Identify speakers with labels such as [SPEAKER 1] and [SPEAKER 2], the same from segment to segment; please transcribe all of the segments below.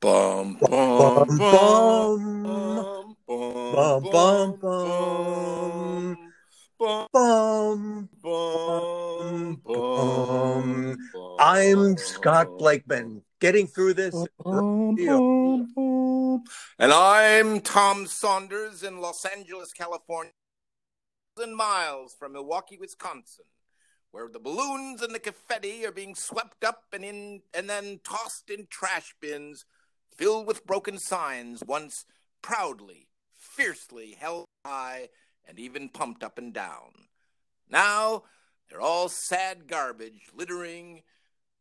[SPEAKER 1] Bum bum bum bum bum bum bum
[SPEAKER 2] Bum,
[SPEAKER 1] bum
[SPEAKER 2] bum. I'm Scott Blakeman. Getting through this.
[SPEAKER 1] And I'm Tom Saunders in Los Angeles, California, and miles from Milwaukee, Wisconsin, where the balloons and the confetti are being swept up and in and then tossed in trash bins filled with broken signs, once proudly, fiercely held high and even pumped up and down. Now they're all sad garbage littering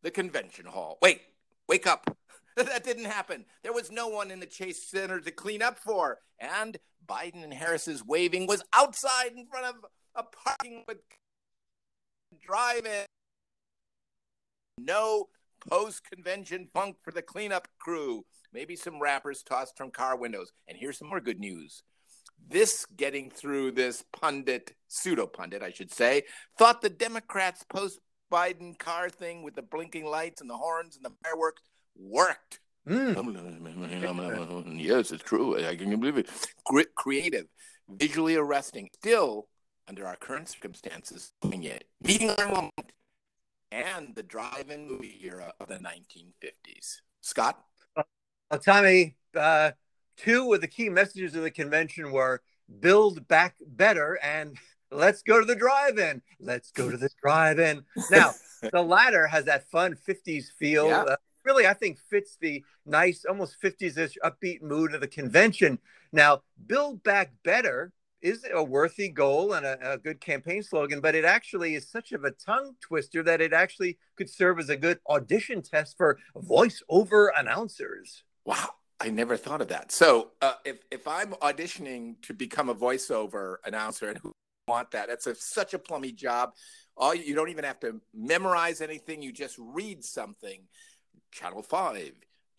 [SPEAKER 1] the convention hall. Wait, wake up. that didn't happen. There was no one in the Chase Center to clean up for. And Biden and Harris's waving was outside in front of a parking with drive in. No post convention funk for the cleanup crew. Maybe some wrappers tossed from car windows. And here's some more good news. This getting through this pundit, pseudo pundit, I should say, thought the Democrats' post Biden car thing with the blinking lights and the horns and the fireworks worked.
[SPEAKER 2] Mm.
[SPEAKER 1] yes, it's true. I can believe it. Creative, visually arresting, still under our current circumstances, doing it. Meeting our moment and the drive-in movie era of the 1950s. Scott?
[SPEAKER 2] Well, Tommy, uh, two of the key messages of the convention were build back better and let's go to the drive-in. Let's go to the drive-in. Now, the latter has that fun 50s feel.
[SPEAKER 1] Yeah.
[SPEAKER 2] Uh, really, I think fits the nice, almost 50s-ish upbeat mood of the convention. Now, build back better is a worthy goal and a, a good campaign slogan, but it actually is such of a tongue twister that it actually could serve as a good audition test for voiceover announcers.
[SPEAKER 1] Wow, I never thought of that. So, uh, if if I'm auditioning to become a voiceover announcer, and who want that? That's a, such a plummy job. All you, don't even have to memorize anything. You just read something. Channel Five,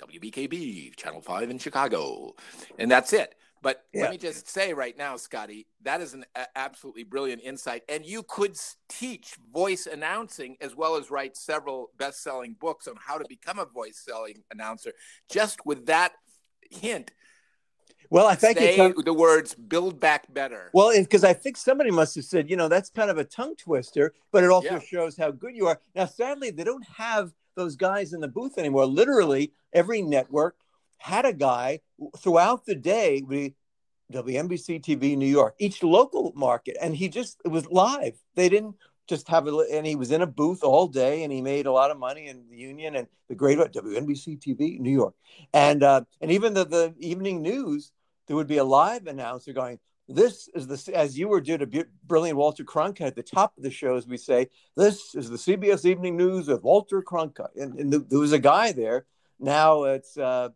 [SPEAKER 1] WBKB, Channel Five in Chicago, and that's it. But
[SPEAKER 2] Yeah.
[SPEAKER 1] let me just say right now, Scotty, that is an absolutely brilliant insight. And you could teach voice announcing as well as write several best selling books on how to become a voice selling announcer just with that hint.
[SPEAKER 2] Well, I thank
[SPEAKER 1] say
[SPEAKER 2] you.
[SPEAKER 1] The words build back better.
[SPEAKER 2] Well, because I think somebody must have said, you know, that's kind of a tongue twister, but it also
[SPEAKER 1] Yeah.
[SPEAKER 2] shows how good you are. Now, sadly, they don't have those guys in the booth anymore. Literally, every network had a guy throughout the day. We WNBC TV New York, each local market, and he just it was live. They didn't just have it, and he was in a booth all day, and he made a lot of money in the union and the great WNBC TV New York, and uh, and even the the evening news, there would be a live announcer going. This is the as you were due to brilliant Walter Cronkite at the top of the shows. We say this is the CBS Evening News with Walter Cronkite, and, and th- there was a guy there. Now it's uh,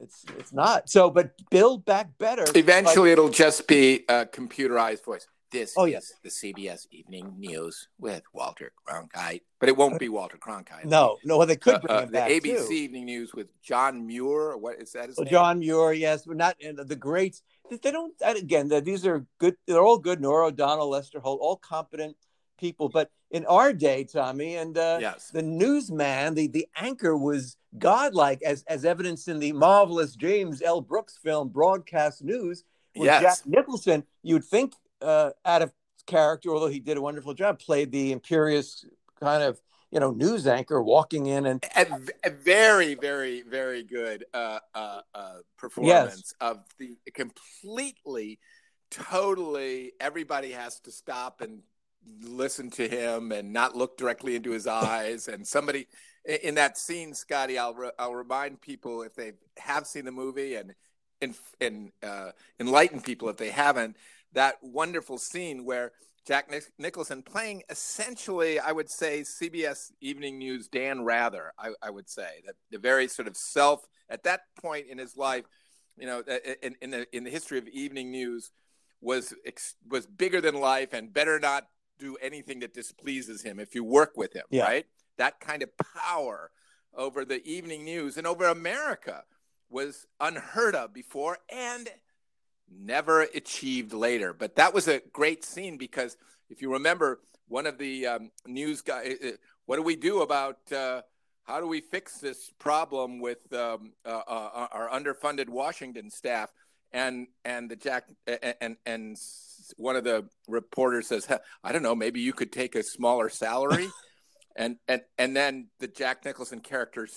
[SPEAKER 2] it's it's not so, but build back better.
[SPEAKER 1] Eventually, it'll just be a computerized voice. This
[SPEAKER 2] Oh,
[SPEAKER 1] is
[SPEAKER 2] yeah.
[SPEAKER 1] the CBS Evening News with Walter Cronkite, but it won't be Walter Cronkite.
[SPEAKER 2] No, no, well, they could
[SPEAKER 1] Uh,
[SPEAKER 2] bring
[SPEAKER 1] uh,
[SPEAKER 2] him
[SPEAKER 1] the
[SPEAKER 2] back
[SPEAKER 1] ABC
[SPEAKER 2] too.
[SPEAKER 1] Evening News with John Muir. What is that? His
[SPEAKER 2] Well,
[SPEAKER 1] name?
[SPEAKER 2] John Muir, yes, but not the greats. They- They don't. Again, these are good. They're all good. Norah O'Donnell, Lester Holt, all competent people. But in our day, Tommy, and uh,
[SPEAKER 1] Yes.
[SPEAKER 2] the newsman, the the anchor was godlike, as as evidenced in the marvelous James L. Brooks film Broadcast News, with
[SPEAKER 1] Yes.
[SPEAKER 2] Jack Nicholson. You'd think uh, out of character, although he did a wonderful job, played the imperious kind of you know news anchor walking in and
[SPEAKER 1] a, a very, very, very good uh, uh, uh, performance of the completely, totally. Everybody has to stop and listen to him and not look directly into his eyes. And somebody in that scene, Scotty, I'll re- I'll remind people if they have seen the movie and and and uh, enlighten people if they haven't that wonderful scene where Jack Nich- Nicholson playing essentially, I would say, CBS Evening News Dan Rather. I, I would say that the very sort of self at that point in his life, you know, in, in the in the history of evening news, was was bigger than life and better not do anything that displeases him if you work with him,
[SPEAKER 2] Yeah.
[SPEAKER 1] right? That kind of power over the evening news and over America was unheard of before and never achieved later. But that was a great scene because if you remember, one of the um, news guy, uh, what do we do about uh, how do we fix this problem with um, uh, uh, our underfunded Washington staff? And and the Jack and and one of the reporters says, I don't know, maybe you could take a smaller salary. and and and then the Jack Nicholson character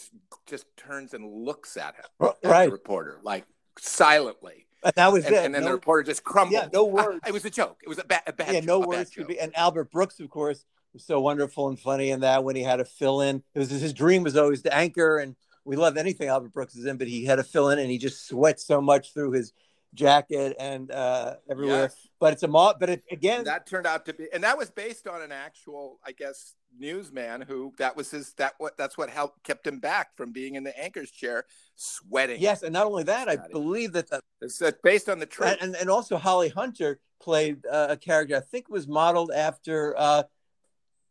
[SPEAKER 1] just turns and looks at him,
[SPEAKER 2] right?
[SPEAKER 1] the reporter, like silently.
[SPEAKER 2] And that was
[SPEAKER 1] and,
[SPEAKER 2] it.
[SPEAKER 1] And then no, the reporter just crumbled.
[SPEAKER 2] Yeah, no ah, words.
[SPEAKER 1] it was a joke. It was a, ba- a bad.
[SPEAKER 2] Yeah, no words could be. And Albert Brooks, of course, was so wonderful and funny in that when he had to fill in. It was his dream was always to anchor, and we love anything Albert Brooks is in, but he had to fill in, and he just sweat so much through his jacket and uh, everywhere. Yes. But it's a mo- but it, again,
[SPEAKER 1] that turned out to be, and that was based on an actual, I guess, newsman who that was his that what that's what helped kept him back from being in the anchor's chair, sweating.
[SPEAKER 2] Yes, and not only that, I believe that the,
[SPEAKER 1] it's based on the truth,
[SPEAKER 2] and, and, also Holly Hunter played uh, a character I think was modeled after. Uh,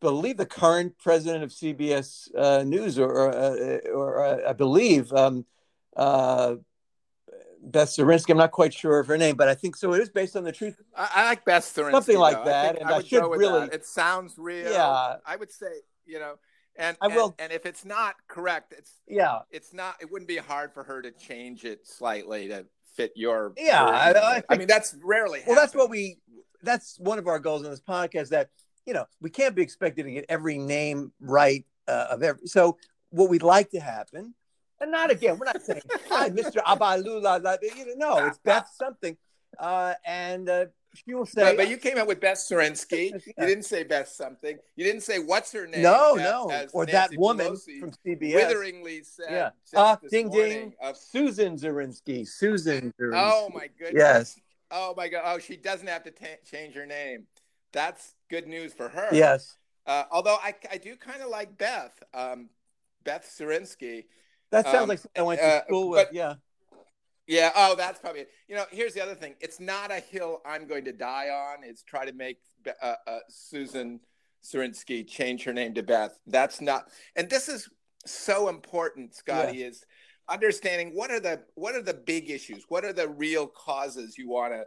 [SPEAKER 2] believe the current president of CBS uh, News, or or, uh, or uh, I believe um, uh, Beth Zirinsky. I'm not quite sure of her name, but I think so. It is based on the truth.
[SPEAKER 1] I, I like Beth Zirinsky.
[SPEAKER 2] Something like
[SPEAKER 1] though.
[SPEAKER 2] that.
[SPEAKER 1] I
[SPEAKER 2] and I, I should really.
[SPEAKER 1] That. It sounds real.
[SPEAKER 2] Yeah.
[SPEAKER 1] I would say, you know, and
[SPEAKER 2] I will.
[SPEAKER 1] And, and, if it's not correct, it's
[SPEAKER 2] yeah.
[SPEAKER 1] It's not. It wouldn't be hard for her to change it slightly to fit your.
[SPEAKER 2] Yeah. I, I, think,
[SPEAKER 1] I, mean, that's rarely.
[SPEAKER 2] Well, that's what we. That's one of our goals in this podcast. That you know we can't be expected to get every name right uh, of every. So what we'd like to happen and not again. We're not saying hi, Mr. Abalula. You know, no, it's Beth something. Uh, and uh, she will say.
[SPEAKER 1] But, but, you came out with Beth Zirinsky. yeah. You didn't say Beth something. You didn't say what's her name.
[SPEAKER 2] No, no. Or
[SPEAKER 1] Nancy
[SPEAKER 2] that woman
[SPEAKER 1] Pelosi
[SPEAKER 2] from CBS.
[SPEAKER 1] Witheringly said.
[SPEAKER 2] Yeah. Uh, ding
[SPEAKER 1] ding.
[SPEAKER 2] Of, Susan Zirinsky. Susan Zirinsky.
[SPEAKER 1] Oh my goodness.
[SPEAKER 2] Yes.
[SPEAKER 1] Oh my god. Oh, she doesn't have to t- change her name. That's good news for her.
[SPEAKER 2] Yes.
[SPEAKER 1] Uh, although I, I do kind of like Beth. Um, Beth Zirinsky.
[SPEAKER 2] That sounds um, like I went to uh, school with. But, yeah.
[SPEAKER 1] Yeah. Oh, that's probably it. You know, here's the other thing. It's not a hill I'm going to die on. It's try to make uh, uh, Susan Zirinsky change her name to Beth. That's not. And this is so important, Scotty. Yeah. Is understanding what are the what are the big issues? What are the real causes you want to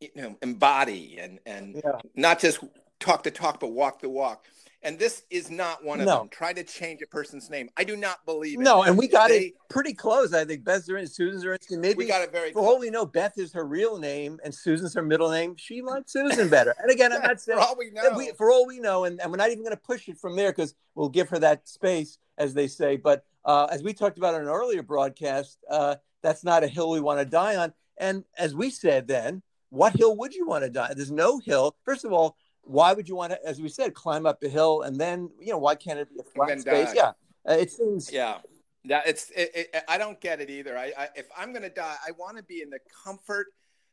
[SPEAKER 1] you know embody and and yeah. not just talk the talk but walk the walk and this is not one of no. them. Try to change a person's name. I do not believe it.
[SPEAKER 2] No, and we got they, it pretty close. I think Beth Susan's are maybe
[SPEAKER 1] we got it very.
[SPEAKER 2] For all we know, Beth is her real name and Susan's her middle name. She likes Susan better. And again, I'm not saying
[SPEAKER 1] for all we know.
[SPEAKER 2] We, for all we know, and, and we're not even going to push it from there because we'll give her that space, as they say. But uh, as we talked about in an earlier broadcast, uh, that's not a hill we want to die on. And as we said then, what hill would you want to die? There's no hill. First of all, why would you want to, as we said, climb up a hill and then, you know, why can't it be a flat space? Die. Yeah. Uh, it seems.
[SPEAKER 1] Yeah. Yeah. It's, it, it, I don't get it either. I, I if I'm going to die, I want to be in the comfort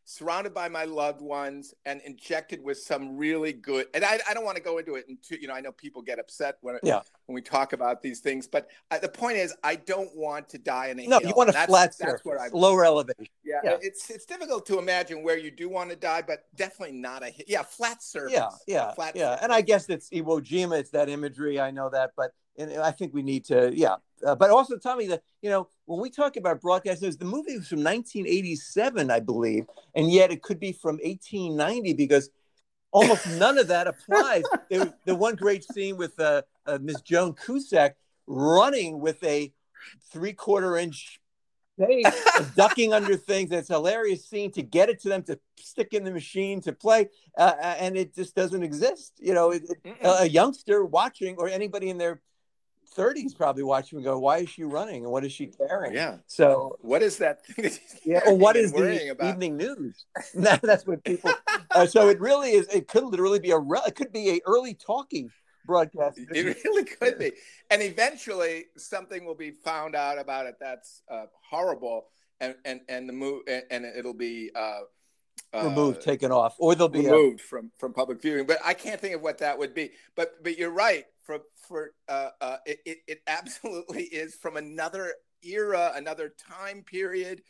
[SPEAKER 1] surrounded by my loved ones and injected with some really good and i, I don't want to go into it and you know i know people get upset when,
[SPEAKER 2] yeah.
[SPEAKER 1] when we talk about these things but uh, the point is i don't want to die in a
[SPEAKER 2] no
[SPEAKER 1] hill.
[SPEAKER 2] you want a
[SPEAKER 1] that's,
[SPEAKER 2] flat
[SPEAKER 1] that's
[SPEAKER 2] surface, lower elevation
[SPEAKER 1] yeah, yeah, it's it's difficult to imagine where you do want to die but definitely not a yeah flat surface
[SPEAKER 2] yeah yeah
[SPEAKER 1] flat
[SPEAKER 2] yeah
[SPEAKER 1] surface.
[SPEAKER 2] and i guess it's iwo jima it's that imagery i know that but and I think we need to, yeah. Uh, but also, Tommy, that you know, when we talk about broadcast news, the movie was from 1987, I believe, and yet it could be from 1890 because almost none of that applies. The one great scene with uh, uh, Miss Joan Cusack running with a three-quarter inch tape, ducking under things. It's a hilarious scene to get it to them to stick in the machine to play, uh, and it just doesn't exist. You know, it, it, a youngster watching or anybody in their 30s probably watching and go, why is she running and what is she carrying?
[SPEAKER 1] Yeah.
[SPEAKER 2] So
[SPEAKER 1] what is that that
[SPEAKER 2] Yeah. Or what is the about? evening news? That's what people. uh, so it really is. It could literally be a. It could be a early talking broadcast.
[SPEAKER 1] It really could be, and eventually something will be found out about it that's uh, horrible, and and and the move, and, and it'll be. Uh,
[SPEAKER 2] removed, uh, taken off, or they'll be
[SPEAKER 1] removed a... from from public viewing. But I can't think of what that would be. But but you're right for for uh, uh, it, it, absolutely is from another era, another time period,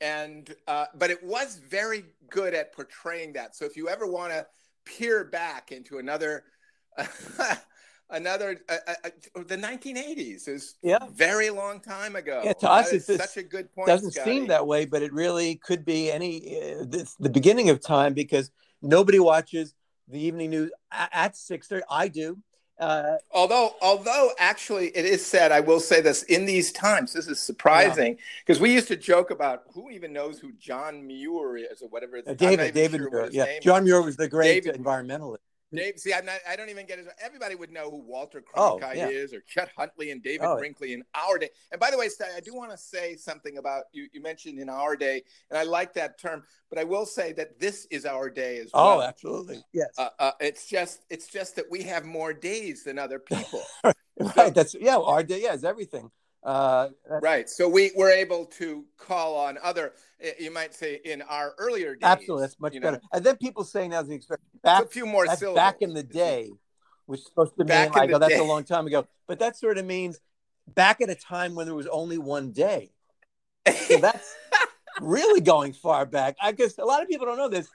[SPEAKER 1] and uh, but it was very good at portraying that. So if you ever want to peer back into another. another uh, uh, uh the 1980s is
[SPEAKER 2] yeah
[SPEAKER 1] very long time ago
[SPEAKER 2] yeah to us it's
[SPEAKER 1] such a good point
[SPEAKER 2] doesn't
[SPEAKER 1] Scotty.
[SPEAKER 2] seem that way but it really could be any uh, this, the beginning of time because nobody watches the evening news at, at 6.30 i do
[SPEAKER 1] Uh, although, although actually it is said, I will say this in these times. This is surprising because yeah. we used to joke about who even knows who John Muir is or whatever.
[SPEAKER 2] Uh, David, David sure Muir. Yeah, John Muir was the great David, environmentalist.
[SPEAKER 1] Dave, see, I'm not, I don't even get it. Everybody would know who Walter oh, Cronkite oh, yeah. is, or Chet Huntley and David oh, Brinkley in our day. And by the way, I do want to say something about you. You mentioned in our day, and I like that term. But I will say that this is our day as oh,
[SPEAKER 2] well. Oh, absolutely, yes.
[SPEAKER 1] Uh, uh, it's just, it's just that we have more days than other people.
[SPEAKER 2] right. So, that's yeah. Our day, yeah, is everything. Uh,
[SPEAKER 1] right. So we were able to call on other, you might say, in our earlier days.
[SPEAKER 2] Absolutely, that's much better. Know. And then people say now the back, a few more syllables. back in the day, which is supposed to mean like, oh, that's a long time ago. But that sort of means back at a time when there was only one day. So that's really going far back. I guess a lot of people don't know this.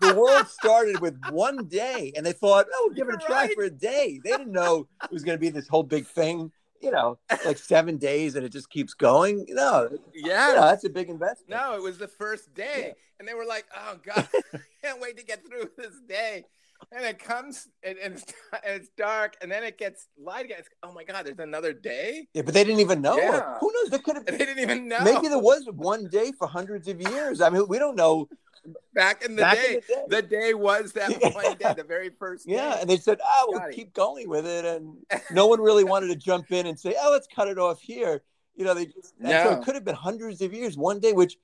[SPEAKER 2] The world started with one day, and they thought, "Oh, we'll give it a try right. for a day." They didn't know it was going to be this whole big thing you know, like seven days and it just keeps going. No, yeah, you know, that's a big investment.
[SPEAKER 1] No, it was the first day, yeah. and they were like, "Oh God, can't wait to get through this day." And it comes and, and, it's, and, it's, dark, and then it gets light again. It's, oh my God, there's another day.
[SPEAKER 2] Yeah, but they didn't even know. Yeah. Who knows? They could have.
[SPEAKER 1] They didn't even know.
[SPEAKER 2] Maybe there was one day for hundreds of years. I mean, we don't know
[SPEAKER 1] back in the, back day, in the day, the day was that yeah. one day, the very first day.
[SPEAKER 2] Yeah, and they said, "Oh, we'll keep going with it," and no one really wanted to jump in and say, "Oh, let's cut it off here." You know, they just no. so it could have been hundreds of years, one day, which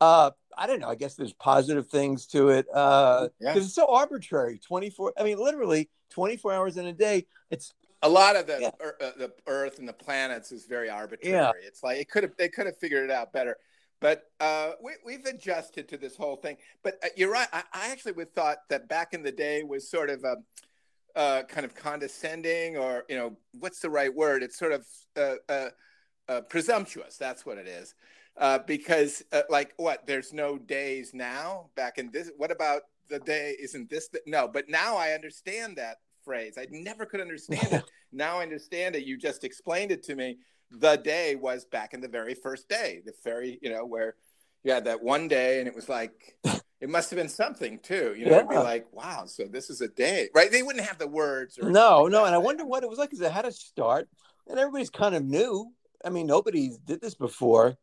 [SPEAKER 2] uh, I don't know. I guess there's positive things to it because uh, yeah. it's so arbitrary. Twenty four. I mean, literally twenty four hours in a day. It's
[SPEAKER 1] a lot of the yeah. er, uh, the Earth and the planets is very arbitrary. Yeah. It's like it could have they could have figured it out better. But uh, we, have adjusted to this whole thing. But uh, you're right. I, I, actually would thought that back in the day was sort of a, uh, kind of condescending, or you know, what's the right word? It's sort of uh, uh, presumptuous. That's what it is. because like what? There's no days now. Back in this, what about the day? Isn't this the, no? But now I understand that phrase. I never could understand it. Now I understand it. You just explained it to me the day was back in the very first day, the very, you know, where you had that one day and it was like, it must have been something too, you know, yeah. be like, wow, so this is a day, right? They wouldn't have the words.
[SPEAKER 2] no, like no. That. And I wonder what it was like because it had a start and everybody's kind of new. I mean, nobody did this before.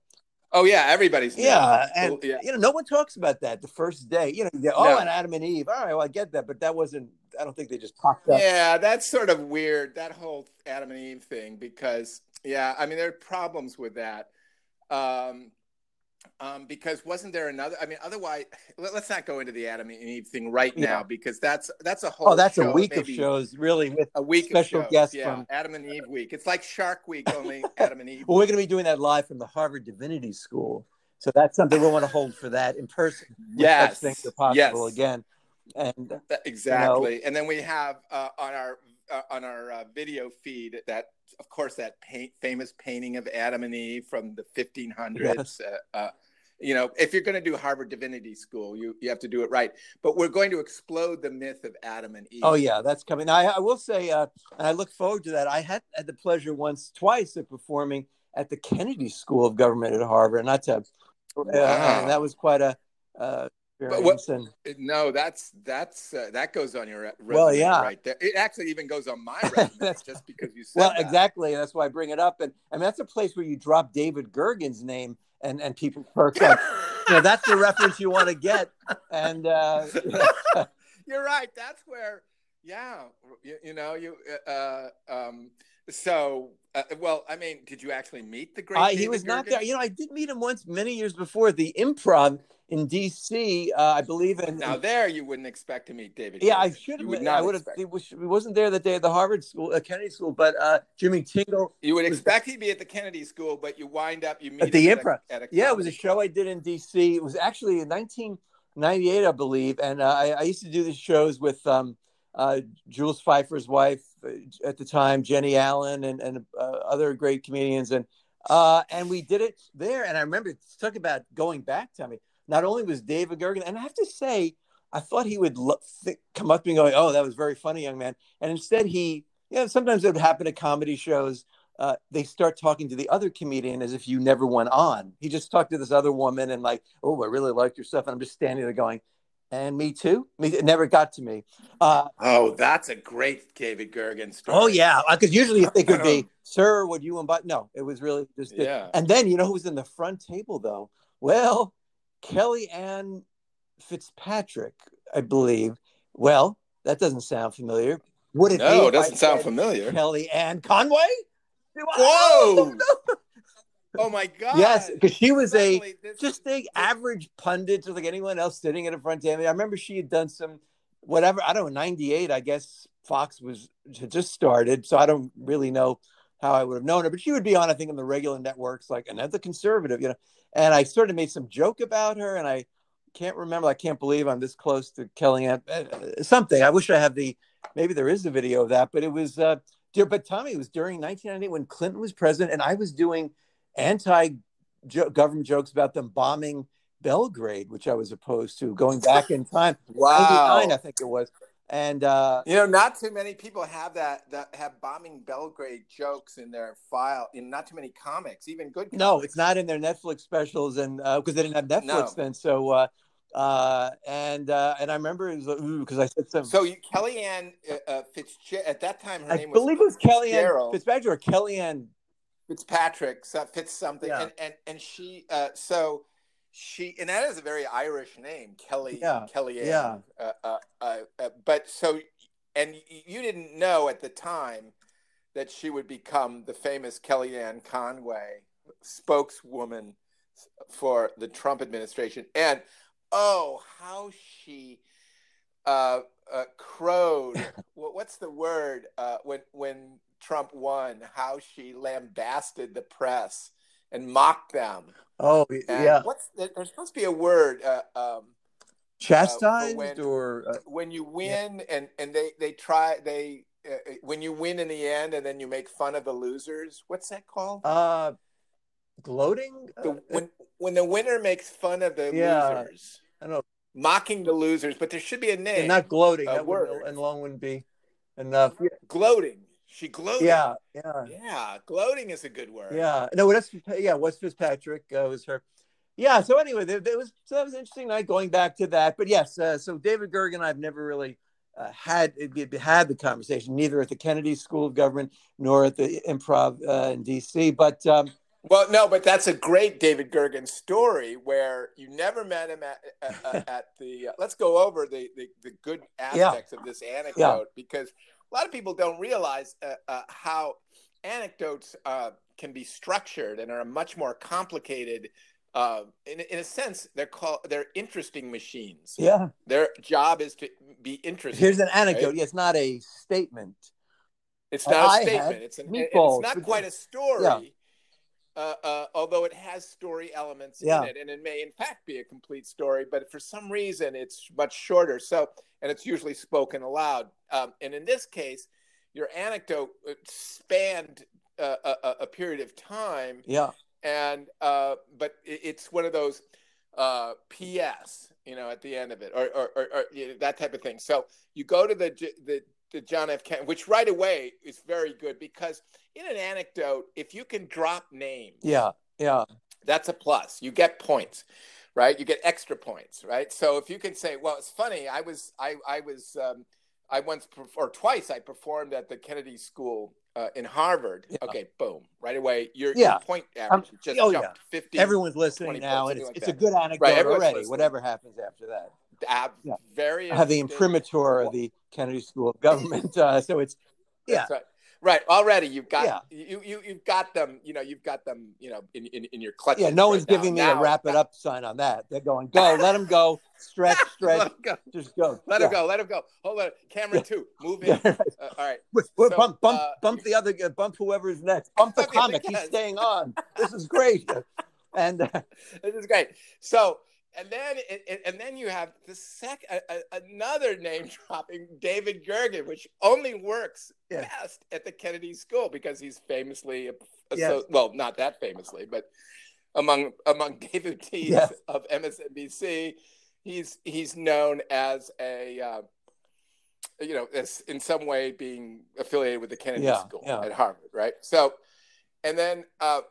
[SPEAKER 1] Oh yeah, everybody's
[SPEAKER 2] new. yeah, and yeah. you know, no one talks about that the first day. You know, oh, no. and Adam and Eve. All right, well, I get that, but that wasn't. I don't think they just popped up.
[SPEAKER 1] Yeah, that's sort of weird. That whole Adam and Eve thing, because yeah, I mean there are problems with that. Um, um, because wasn't there another? I mean, otherwise, let, us not go into the Adam and Eve thing right yeah. now because that's that's a whole.
[SPEAKER 2] Oh, that's
[SPEAKER 1] show,
[SPEAKER 2] a week of shows, really, with
[SPEAKER 1] a week
[SPEAKER 2] special
[SPEAKER 1] of shows,
[SPEAKER 2] guests
[SPEAKER 1] yeah.
[SPEAKER 2] from
[SPEAKER 1] Adam and Eve week. It's like Shark Week, only Adam and Eve.
[SPEAKER 2] well, we're going to be doing that live from the Harvard Divinity School, so that's something we want to hold for that in person.
[SPEAKER 1] Yes,
[SPEAKER 2] things are possible yes. again, and
[SPEAKER 1] exactly. You know, and then we have uh, on our uh, on our uh, video feed that of course that paint, famous painting of adam and eve from the 1500s yes. Uh, uh, you know if you're going to do harvard divinity school you, you have to do it right but we're going to explode the myth of adam and eve
[SPEAKER 2] oh yeah that's coming I, I will say uh, and i look forward to that i had, had the pleasure once twice of performing at the kennedy school of government at harvard not to wow. and that was quite a uh, experience. What, and,
[SPEAKER 1] no, that's that's uh, that goes on your resume
[SPEAKER 2] well, yeah,
[SPEAKER 1] right there. It actually even goes on my resume just because you said
[SPEAKER 2] well,
[SPEAKER 1] that.
[SPEAKER 2] exactly. That's why I bring it up, and and that's a place where you drop David Gergen's name, and and people perk up. you know, that's the reference you want to get, and uh,
[SPEAKER 1] you're right. That's where, yeah, you, you know, you. Uh, um, so, uh, well, I mean, did you actually meet the great? Uh,
[SPEAKER 2] he was
[SPEAKER 1] Gergen?
[SPEAKER 2] not there. You know, I did meet him once many years before the Improv in D.C. Uh, I believe in.
[SPEAKER 1] Now there, you wouldn't expect to meet David.
[SPEAKER 2] Yeah, I should have. Would I would have. He, was, not there that day at the Harvard School, uh, Kennedy School, but uh, Jimmy Tingle.
[SPEAKER 1] You would expect he'd be at the Kennedy School, but you wind up you meet
[SPEAKER 2] at the Improv. At a, yeah, it was a show I did in D.C. It was actually in 1998, I believe, and uh, I, I, used to do these shows with um, uh, Jules Feiffer's wife uh, at the time, Jenny Allen, and and other great comedians, and and we did it there. And I remember talk about going back to me not only was David Gergen, and I have to say, I thought he would look, th- come up to me going, "Oh, that was very funny, young man," and instead he, you know, sometimes it would happen at comedy shows. Uh, they start talking to the other comedian as if you never went on. He just talked to this other woman and like, "Oh, I really liked your stuff," and I'm just standing there going, and Me Too. Me, it never got to me. Uh,
[SPEAKER 1] oh, that's a great David Gergen story.
[SPEAKER 2] Oh yeah, because usually they could be, "Sir, would you invite?" No, it was really just.
[SPEAKER 1] Yeah.
[SPEAKER 2] And then you know who was in the front table though? Well, Kellyanne Fitzpatrick, I believe. Well, that doesn't sound familiar.
[SPEAKER 1] Would it? No, it doesn't sound familiar.
[SPEAKER 2] Kellyanne Conway.
[SPEAKER 1] Whoa! Oh my god!
[SPEAKER 2] Yes, because she was a just a average pundit, just like anyone else sitting at a front table. I remember she had done some whatever. I don't know. Ninety eight, I guess Fox was just started, so I don't really know how I would have known her. But she would be on, I think, on the regular networks, like another conservative, you know. And I sort of made some joke about her, and I can't remember. I can't believe I'm this close to Kellyanne. Uh, something. I wish I have the. Maybe there is a video of that, but it was. Uh, but Tommy, it was during 1998 when Clinton was president, and I was doing anti-government jokes about them bombing Belgrade, which I was opposed to, going back in time.
[SPEAKER 1] wow,
[SPEAKER 2] I think it was. And uh,
[SPEAKER 1] you know, not too many people have that that have bombing Belgrade jokes in their file. In not too many comics, even good. Comics.
[SPEAKER 2] No, it's not in their Netflix specials, and because uh, they didn't have Netflix no. then. So, uh, uh, and uh, and I remember it was uh because I said some.
[SPEAKER 1] So you, Kellyanne uh, uh Fitzgerald at that time, her
[SPEAKER 2] I
[SPEAKER 1] name
[SPEAKER 2] was. I believe it was Kellyanne Fitzpatrick or Kellyanne
[SPEAKER 1] Fitzpatrick, so Fitz something, yeah. and and and she, uh, so she, and that is a very Irish name, Kelly,
[SPEAKER 2] yeah.
[SPEAKER 1] Kellyanne.
[SPEAKER 2] Yeah.
[SPEAKER 1] Uh, uh, uh, uh, but so, and you didn't know at the time that she would become the famous Kellyanne Conway spokeswoman for the Trump administration, and oh, how she uh, uh, crowed. what's the word uh, when when Trump won, how she lambasted the press and mock them.
[SPEAKER 2] Oh, and yeah.
[SPEAKER 1] What's there's supposed to be a word. Uh, um,
[SPEAKER 2] Chastised uh, when, or
[SPEAKER 1] uh, when you win yeah. and and they they try they uh, uh, when you win in the end and then you make fun of the losers. What's that called?
[SPEAKER 2] Uh, gloating.
[SPEAKER 1] The, uh, when when the winner makes fun of the yeah, losers.
[SPEAKER 2] I don't know.
[SPEAKER 1] Mocking the losers, but there should be a name.
[SPEAKER 2] And not gloating. That word. Would, and long wouldn't be enough.
[SPEAKER 1] Gloating. She gloated.
[SPEAKER 2] Yeah, yeah,
[SPEAKER 1] yeah. Gloating is a good word.
[SPEAKER 2] Yeah, no, that's yeah. West Fitzpatrick uh, was her. Yeah. So anyway, there, there, was so that was an interesting night going back to that. But yes, uh, so David Gergen, I've never really uh, had had the conversation, neither at the Kennedy School of Government nor at the Improv uh, in D.C. But um,
[SPEAKER 1] well, no, but that's a great David Gergen story where you never met him at at, at the. Uh, let's go over the the, the good aspects yeah. of this anecdote yeah. because a lot of people don't realize uh, uh, how anecdotes uh, can be structured and are much more complicated. Uh, in, in a sense, they're called they're interesting machines.
[SPEAKER 2] Yeah,
[SPEAKER 1] their job is to be interesting.
[SPEAKER 2] Here's an anecdote. Right? Yeah, it's not a statement.
[SPEAKER 1] It's not I a statement. It's, an, it's not quite a story. Yeah. Uh, uh, although it has story elements yeah. in it, and it may in fact be a complete story, but for some reason it's much shorter. So, and it's usually spoken aloud. Um, and in this case, your anecdote uh, spanned uh, a, a, period of time.
[SPEAKER 2] Yeah.
[SPEAKER 1] And uh, but it's one of those uh, P.S. You know, at the end of it, or, or, or, or you know, that type of thing. So you go to the the John F. Kennedy, which right away is very good because in an anecdote, if you can drop names,
[SPEAKER 2] yeah, yeah,
[SPEAKER 1] that's a plus. You get points, right? You get extra points, right? So if you can say, well, it's funny, I was, I, I was, um, I once or twice I performed at the Kennedy School uh, in Harvard. Yeah. Okay, boom, right away. Your, yeah. your point average um, just oh, jumped yeah. 50.
[SPEAKER 2] Everyone's listening now, and it's, like it's a good anecdote right, already. Listening. Whatever happens after that.
[SPEAKER 1] Ab- yeah. Very.
[SPEAKER 2] Have the imprimatur of the Kennedy School of Government, uh, so it's yeah.
[SPEAKER 1] Right. Right. Already you've got yeah. you, you you've got them, you know, you've got them, you know, in, in, in your clutch.
[SPEAKER 2] Yeah, no one's giving me now, a wrap it up sign on that. They're going, go, let them go, stretch, stretch. go. Just go.
[SPEAKER 1] Let
[SPEAKER 2] yeah.
[SPEAKER 1] him go, let him go. Hold on. Camera two, move in. uh, all right.
[SPEAKER 2] So, bump bump uh, bump the other bump whoever's next. Bump the comic. He's staying on. This is great. And uh,
[SPEAKER 1] this is great. So and then and then you have the second another name dropping David Gergen, which only works yeah. best at the Kennedy School because he's famously, a, yes. well, not that famously, but among among devotees yes. of MSNBC, he's he's known as a uh, you know as in some way being affiliated with the Kennedy
[SPEAKER 2] yeah,
[SPEAKER 1] School
[SPEAKER 2] yeah.
[SPEAKER 1] at Harvard, right? So, and then. Uh,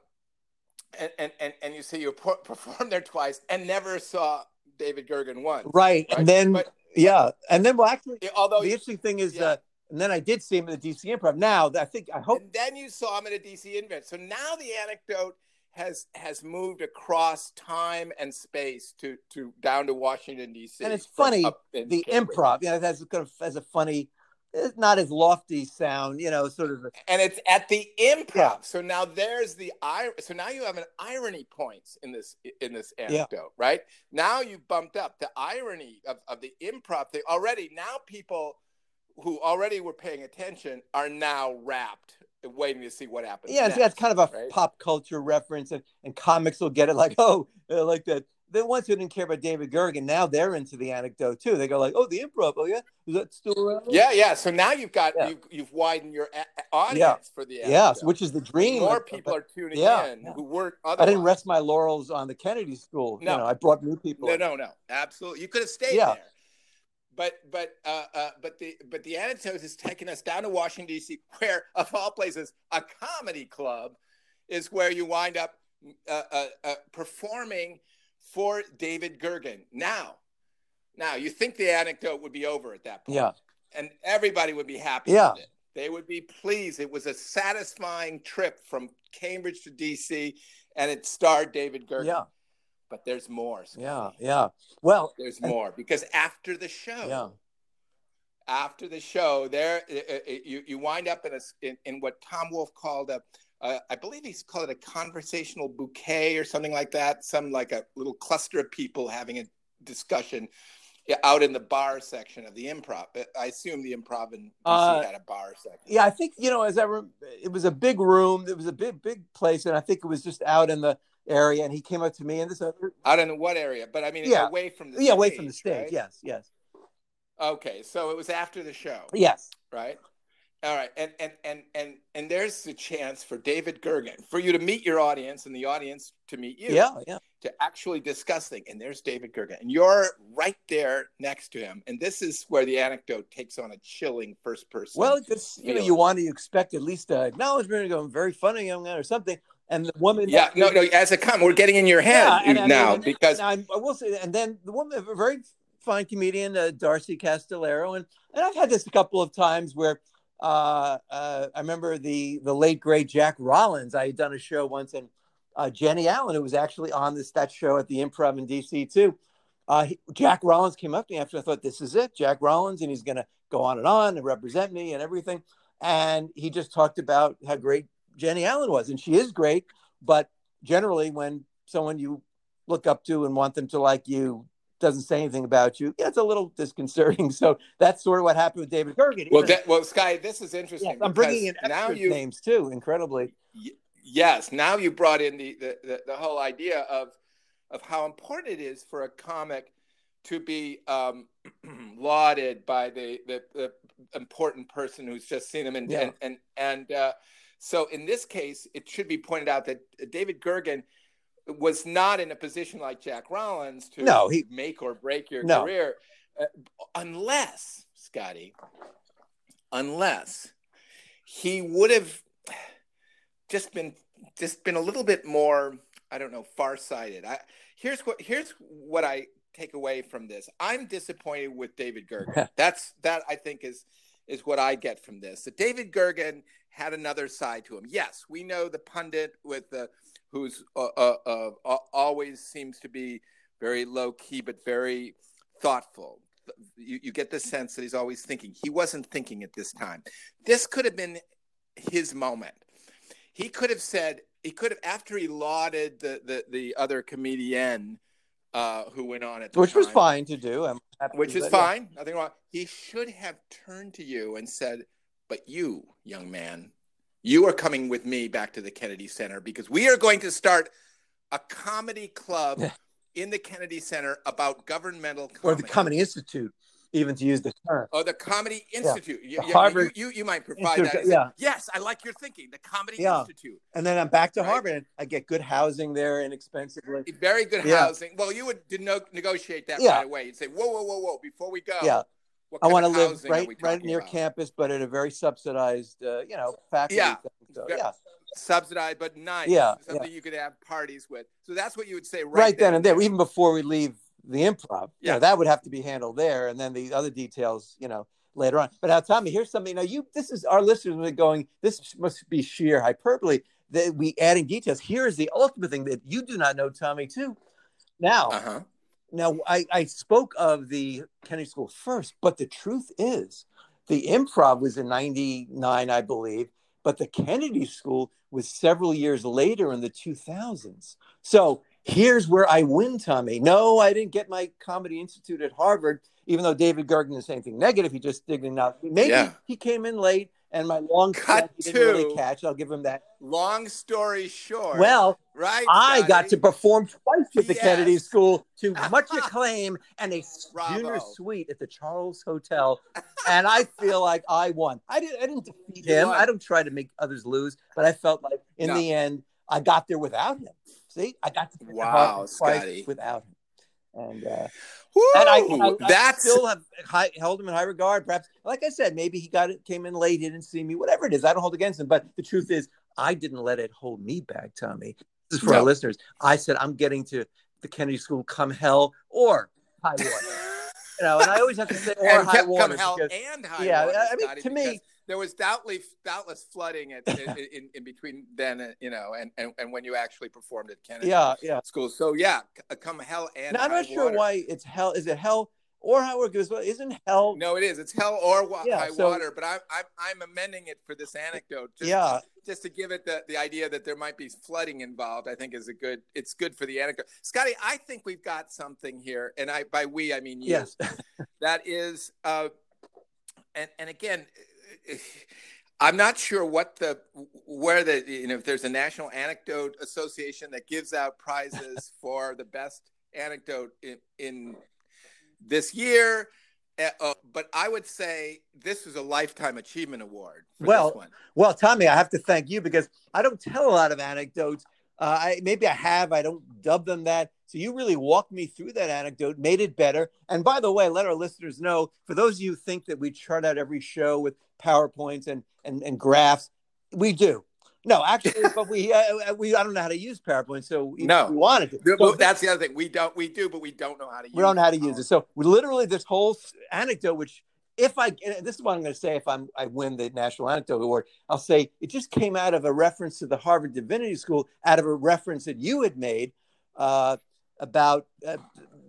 [SPEAKER 1] and and and, you see you perform there twice and never saw David Gergen once.
[SPEAKER 2] Right, right? and then but, yeah, and then well, actually, although the interesting thing is, yeah. uh, and then I did see him at the DC Improv. Now I think I hope.
[SPEAKER 1] And then you saw him at a DC Improv. So now the anecdote has has moved across time and space to to down to Washington D.C.
[SPEAKER 2] And it's funny the Cambridge. improv. You know, it has kind of has a funny it's not as lofty sound, you know, sort of.
[SPEAKER 1] And it's at the improv. Yeah. So now there's the so now you have an irony points in this in this anecdote, yeah. right? Now you bumped up the irony of, of the improv thing already. Now people who already were paying attention are now wrapped waiting to see what happens.
[SPEAKER 2] Yeah, next, that's kind of a right? pop culture reference, and, and comics will get it like, oh, uh, like that the ones who didn't care about David Gergen, now they're into the anecdote too. They go like, "Oh, the improv. Oh, yeah, is that still around?"
[SPEAKER 1] Yeah, yeah. So now you've got yeah. you've, you've widened your a- audience yeah. for the
[SPEAKER 2] anecdote. yes, which is the dream.
[SPEAKER 1] More people are tuning yeah, in who weren't. Otherwise.
[SPEAKER 2] I didn't rest my laurels on the Kennedy School. No, you know, I brought new people.
[SPEAKER 1] No, in. no, no. Absolutely, you could have stayed there. But but uh, uh, but the but the anecdote has taken us down to Washington D.C., where of all places, a comedy club is where you wind up uh, uh, uh performing for David Gergen. Now, now you think the anecdote would be over at that point.
[SPEAKER 2] Yeah.
[SPEAKER 1] And everybody would be happy yeah. with it. They would be pleased. It was a satisfying trip from Cambridge to DC and it starred David Gergen.
[SPEAKER 2] Yeah.
[SPEAKER 1] But there's more.
[SPEAKER 2] Scotty. Yeah, yeah. Well,
[SPEAKER 1] there's more because after the show,
[SPEAKER 2] yeah.
[SPEAKER 1] After the show, there uh, uh, you, you wind up in a in, in what Tom Wolfe called a uh, I believe he's called it a conversational bouquet or something like that. Some like a little cluster of people having a discussion out in the bar section of the improv. But I assume the improv in DC uh, had a bar section.
[SPEAKER 2] Yeah, I think you know, as I re- it was a big room. It was a big, big place, and I think it was just out in the area. And he came up to me and this other
[SPEAKER 1] out in what area? But I mean, yeah, away from the
[SPEAKER 2] yeah,
[SPEAKER 1] stage,
[SPEAKER 2] away from the stage.
[SPEAKER 1] Right?
[SPEAKER 2] Yes, yes.
[SPEAKER 1] Okay, so it was after the show.
[SPEAKER 2] Yes.
[SPEAKER 1] Right. All right, and and and and and there's the chance for David Gergen for you to meet your audience and the audience to meet you.
[SPEAKER 2] Yeah, yeah.
[SPEAKER 1] To actually discuss things, and there's David Gergen, and you're right there next to him, and this is where the anecdote takes on a chilling first person.
[SPEAKER 2] Well, because you know you want to expect at least a acknowledgement, going very funny young man or something, and the woman.
[SPEAKER 1] Yeah, no, no. As a come, we're getting in your head yeah, now and, because
[SPEAKER 2] I will say, and then the woman, a very fine comedian, uh, Darcy Castellero, and and I've had this a couple of times where uh, uh, I remember the the late great Jack Rollins. I had done a show once, and uh, Jenny Allen, who was actually on this that show at the Improv in DC too. Uh, he, Jack Rollins came up to me after I thought this is it, Jack Rollins, and he's going to go on and on and represent me and everything. And he just talked about how great Jenny Allen was, and she is great. But generally, when someone you look up to and want them to like you doesn't say anything about you, yeah, it's a little disconcerting. So that's sort of what happened with David Gergen.
[SPEAKER 1] Well, that, well, Sky, this is interesting.
[SPEAKER 2] I'm bringing in now you, names too, incredibly.
[SPEAKER 1] Y- yes, now you brought in the, the, the, the, whole idea of of how important it is for a comic to be um, lauded by the, the, the important person who's just seen him, and yeah. and and, and uh, so in this case, it should be pointed out that David Gergen was not in a position like Jack Rollins to
[SPEAKER 2] no, he,
[SPEAKER 1] make or break your no. career, uh, unless Scotty, unless he would have just been just been a little bit more, I don't know, farsighted. I here's what here's what I take away from this. I'm disappointed with David Gergen. That's that I think is is what I get from this. That David Gergen had another side to him. Yes, we know the pundit with the who's uh, uh, uh, always seems to be very low key but very thoughtful. You, you get the sense that he's always thinking. He wasn't thinking at this time. This could have been his moment. He could have said, he could have, after he lauded the, the, the other comedian uh, who went on at
[SPEAKER 2] Which
[SPEAKER 1] time,
[SPEAKER 2] was fine to do.
[SPEAKER 1] which is fine. Yeah. Nothing wrong. He should have turned to you and said, but you, young man, you are coming with me back to the Kennedy Center because we are going to start a comedy club in the Kennedy Center about governmental comedy.
[SPEAKER 2] or the Comedy Institute, even to use the term.
[SPEAKER 1] Oh, the Comedy Institute. Yeah. You, Harvard. You, you, you, might provide Institute, that. Yeah. Yes, I like your thinking. The Comedy yeah. Institute.
[SPEAKER 2] And then I'm back to right? Harvard, and I get good housing there inexpensively.
[SPEAKER 1] Very good yeah. housing. Well, you would negotiate that right away. You'd say, "Whoa, whoa, whoa, whoa! Before we go,
[SPEAKER 2] yeah." I want to live right right near about? campus, but at a very subsidized, uh, you know, faculty.
[SPEAKER 1] Yeah, so, yeah. Subsidized, but nice. Yeah, something yeah. you could have parties with. So that's what you would say right,
[SPEAKER 2] right then and there, even before we leave the improv. Yeah, you know, that would have to be handled there, and then the other details, you know, later on. But now, Tommy, here's something. Now, you this is our listeners are going. This must be sheer hyperbole that we adding details. Here is the ultimate thing that you do not know, Tommy, too. Now, uh-huh. Now I, I spoke of the Kennedy School first, but the truth is, the improv was in '99, I believe, but the Kennedy School was several years later in the 2000s. So here's where I win, Tommy. No, I didn't get my Comedy Institute at Harvard, even though David Gergen is saying anything negative. He just didn't know. Maybe yeah. he came in late and my long cut didn't really catch. I'll give him that.
[SPEAKER 1] Long story short.
[SPEAKER 2] Well, right. I got to perform twice with the yes. Kennedy School to much acclaim and a junior suite at the Charles Hotel, and I feel like I won. I didn't. I didn't defeat him. I don't try to make others lose, but I felt like in no. the end I got there without him. See, I got to
[SPEAKER 1] wow, Scotty.
[SPEAKER 2] without him, and. uh
[SPEAKER 1] Woo, and I, I, I
[SPEAKER 2] still have high, held him in high regard. Perhaps, like I said, maybe he got it, came in late, he didn't see me, whatever it is. I don't hold against him. But the truth is, I didn't let it hold me back, Tommy. This is for no. our listeners. I said, I'm getting to the Kennedy School come hell or high water. you know, and I always have to say or high water.
[SPEAKER 1] Come hell because, and high yeah, water. I mean, to me, there was doubtless doubtless flooding at, in, in, between then, you know, and, and, and when you actually performed at Kennedy
[SPEAKER 2] yeah, yeah.
[SPEAKER 1] School. So yeah, come hell and
[SPEAKER 2] now, I'm not sure why it's hell. Is it hell or high water? Because isn't hell?
[SPEAKER 1] No, it is. It's hell or wa- yeah, high so, water. But I'm, I'm I'm amending it for this anecdote. Just,
[SPEAKER 2] yeah.
[SPEAKER 1] Just to give it the, the idea that there might be flooding involved, I think is a good. It's good for the anecdote. Scotty, I think we've got something here, and I by we I mean you.
[SPEAKER 2] Yes.
[SPEAKER 1] that is, uh, and and again. I'm not sure what the where the you know if there's a national anecdote association that gives out prizes for the best anecdote in, in this year. Uh, uh, but I would say this was a lifetime achievement award.
[SPEAKER 2] well, well, Tommy, I have to thank you because I don't tell a lot of anecdotes. Uh, I maybe I have, I don't dub them that. So you really walked me through that anecdote, made it better. And by the way, let our listeners know for those of you who think that we chart out every show with PowerPoints and and, and graphs. We do. No, actually, but we uh, uh, we I don't know how to use PowerPoint, so
[SPEAKER 1] no,
[SPEAKER 2] we wanted to.
[SPEAKER 1] So, that's the other thing. We don't. We do, but we don't know how to. use
[SPEAKER 2] We don't know how to use it. So literally this whole anecdote, which if I this is what I'm going to say if I'm I win the National Anecdote Award, I'll say it just came out of a reference to the Harvard Divinity School, out of a reference that you had made uh, about. Uh,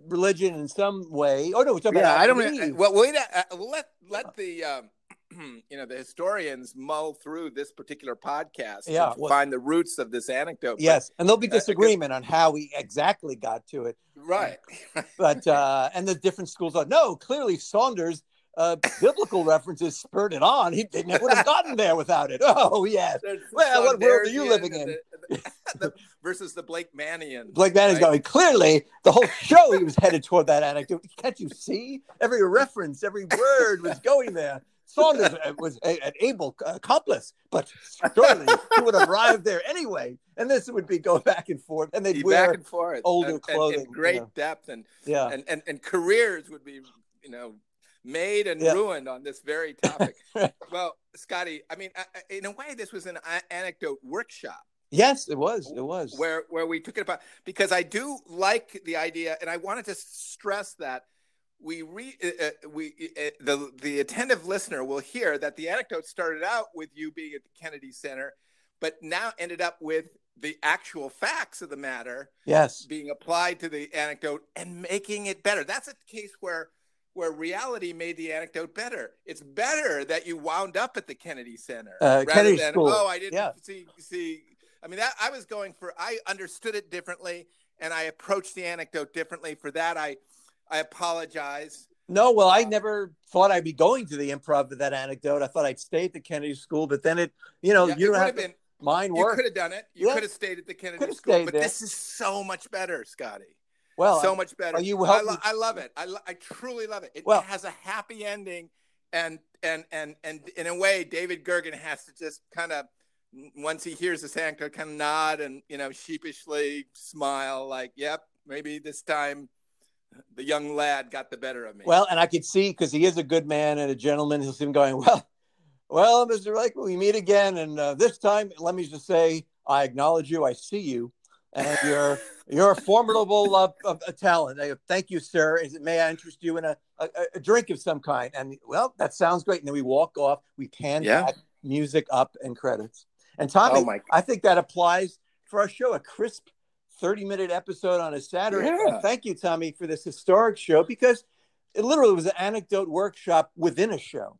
[SPEAKER 2] religion in some way. Oh no, it's about
[SPEAKER 1] yeah, I don't. Mean, Well, wait. Uh, let let the um, you know the historians mull through this particular podcast
[SPEAKER 2] yeah,
[SPEAKER 1] well, find the roots of this anecdote
[SPEAKER 2] yes but, and there'll be disagreement uh, on how we exactly got to it
[SPEAKER 1] right
[SPEAKER 2] but uh and the different schools are no clearly saunders uh, biblical references spurred it on. He they never would have gotten there without it. Oh yes. well, what world are you living in?
[SPEAKER 1] The, the, versus the Blake Mannion.
[SPEAKER 2] Blake Mannion's right? going clearly. The whole show he was headed toward that anecdote. Can't you see? Every reference, every word was going there. Saunders was a, an able accomplice, but surely he would have arrived there anyway. And this would be go back and forth, and they'd wear back and forth. older and, clothing,
[SPEAKER 1] and, and great
[SPEAKER 2] you know.
[SPEAKER 1] depth, and yeah, and, and and careers would be, you know, made and yeah. ruined on this very topic. well, Scotty, I mean, in a way, this was an anecdote workshop.
[SPEAKER 2] Yes, it was. It was
[SPEAKER 1] where where we took it apart because I do like the idea, and I wanted to stress that we re, uh, uh we uh, the the attentive listener will hear that the anecdote started out with you being at the Kennedy Center, but now ended up with the actual facts of the matter.
[SPEAKER 2] Yes,
[SPEAKER 1] being applied to the anecdote and making it better. That's a case where where reality made the anecdote better. It's better that you wound up at the Kennedy Center
[SPEAKER 2] uh, rather Kennedy
[SPEAKER 1] than
[SPEAKER 2] School.
[SPEAKER 1] oh I didn't yeah. see see. I mean that I was going for I understood it differently and I approached the anecdote differently. For that I I apologize.
[SPEAKER 2] No, well, I uh, never thought I'd be going to the improv with that anecdote. I thought I'd stay at the Kennedy School, but then it, you know, yeah, you don't have been, mind work.
[SPEAKER 1] You could have done it. You yeah. could have stayed at the Kennedy School, but there. this is so much better, Scotty.
[SPEAKER 2] Well,
[SPEAKER 1] so much better.
[SPEAKER 2] you
[SPEAKER 1] I, lo- I, love it. I, lo- I truly love it. It well, has a happy ending, and and and and in a way, David Gergen has to just kind of once he hears the anecdote, kind of nod and you know sheepishly smile, like, "Yep, maybe this time." the young lad got the better of me.
[SPEAKER 2] Well, and I could see because he is a good man and a gentleman. He'll see him going, well, well, Mr. Lake, we meet again, and uh, this time, let me just say, I acknowledge you, I see you, and you're you're a formidable uh, uh, talent. thank you, sir. Is it, may I interest you in a, a, a, drink of some kind? And well, that sounds great. And then we walk off. We pan yeah. back, music up, and credits. And Tommy, oh I think that applies for our show. A crisp 30 minute episode on a Saturday. Yeah. Thank you, Tommy, for this historic show because it literally was an anecdote workshop within a show.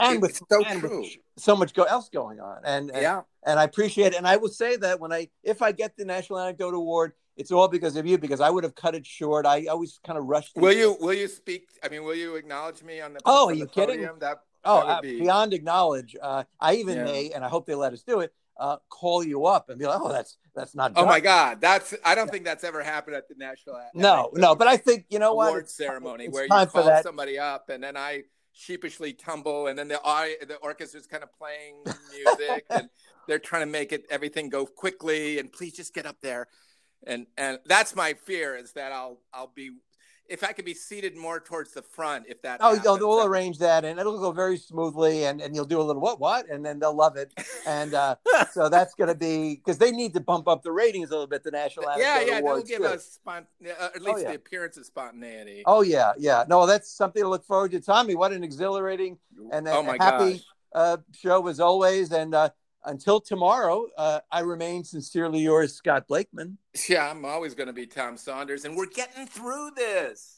[SPEAKER 2] And with so and true. With so much go, else going on, and, and yeah, and I appreciate it. And I will say that when I, if I get the National Anecdote Award, it's all because of you because I would have cut it short. I always kind of rushed.
[SPEAKER 1] Will you? Will you speak? I mean, will you acknowledge me on the?
[SPEAKER 2] Oh,
[SPEAKER 1] on
[SPEAKER 2] are you kidding? That, oh, that uh, be... beyond acknowledge. Uh, I even yeah. may, and I hope they let us do it. Uh, call you up and be like, "Oh, that's that's not."
[SPEAKER 1] Oh my God, that's I don't think that's ever happened at the national.
[SPEAKER 2] No, no, but I think you know
[SPEAKER 1] award
[SPEAKER 2] what
[SPEAKER 1] ceremony it's where you call somebody up and then I sheepishly tumble and then the the orchestra's kind of playing music and they're trying to make it everything go quickly and please just get up there. And and that's my fear is that I'll I'll be if I could be seated more towards the front, if that.
[SPEAKER 2] Oh, happens, they'll, arrange that, and it'll go very smoothly, and, and you'll do a little what what, and then they'll love it, and uh, so that's going to be because they need to bump up the ratings a little bit. The national
[SPEAKER 1] yeah yeah they'll give us spont- uh, at oh, least oh, yeah. the appearance of spontaneity.
[SPEAKER 2] Oh yeah yeah no that's something to look forward to. Tommy, what an exhilarating and oh my happy uh, show as always, and. Until tomorrow, uh, I remain sincerely yours, Scott Blakeman.
[SPEAKER 1] Yeah, I'm always going to be Tom Saunders, and we're getting through this.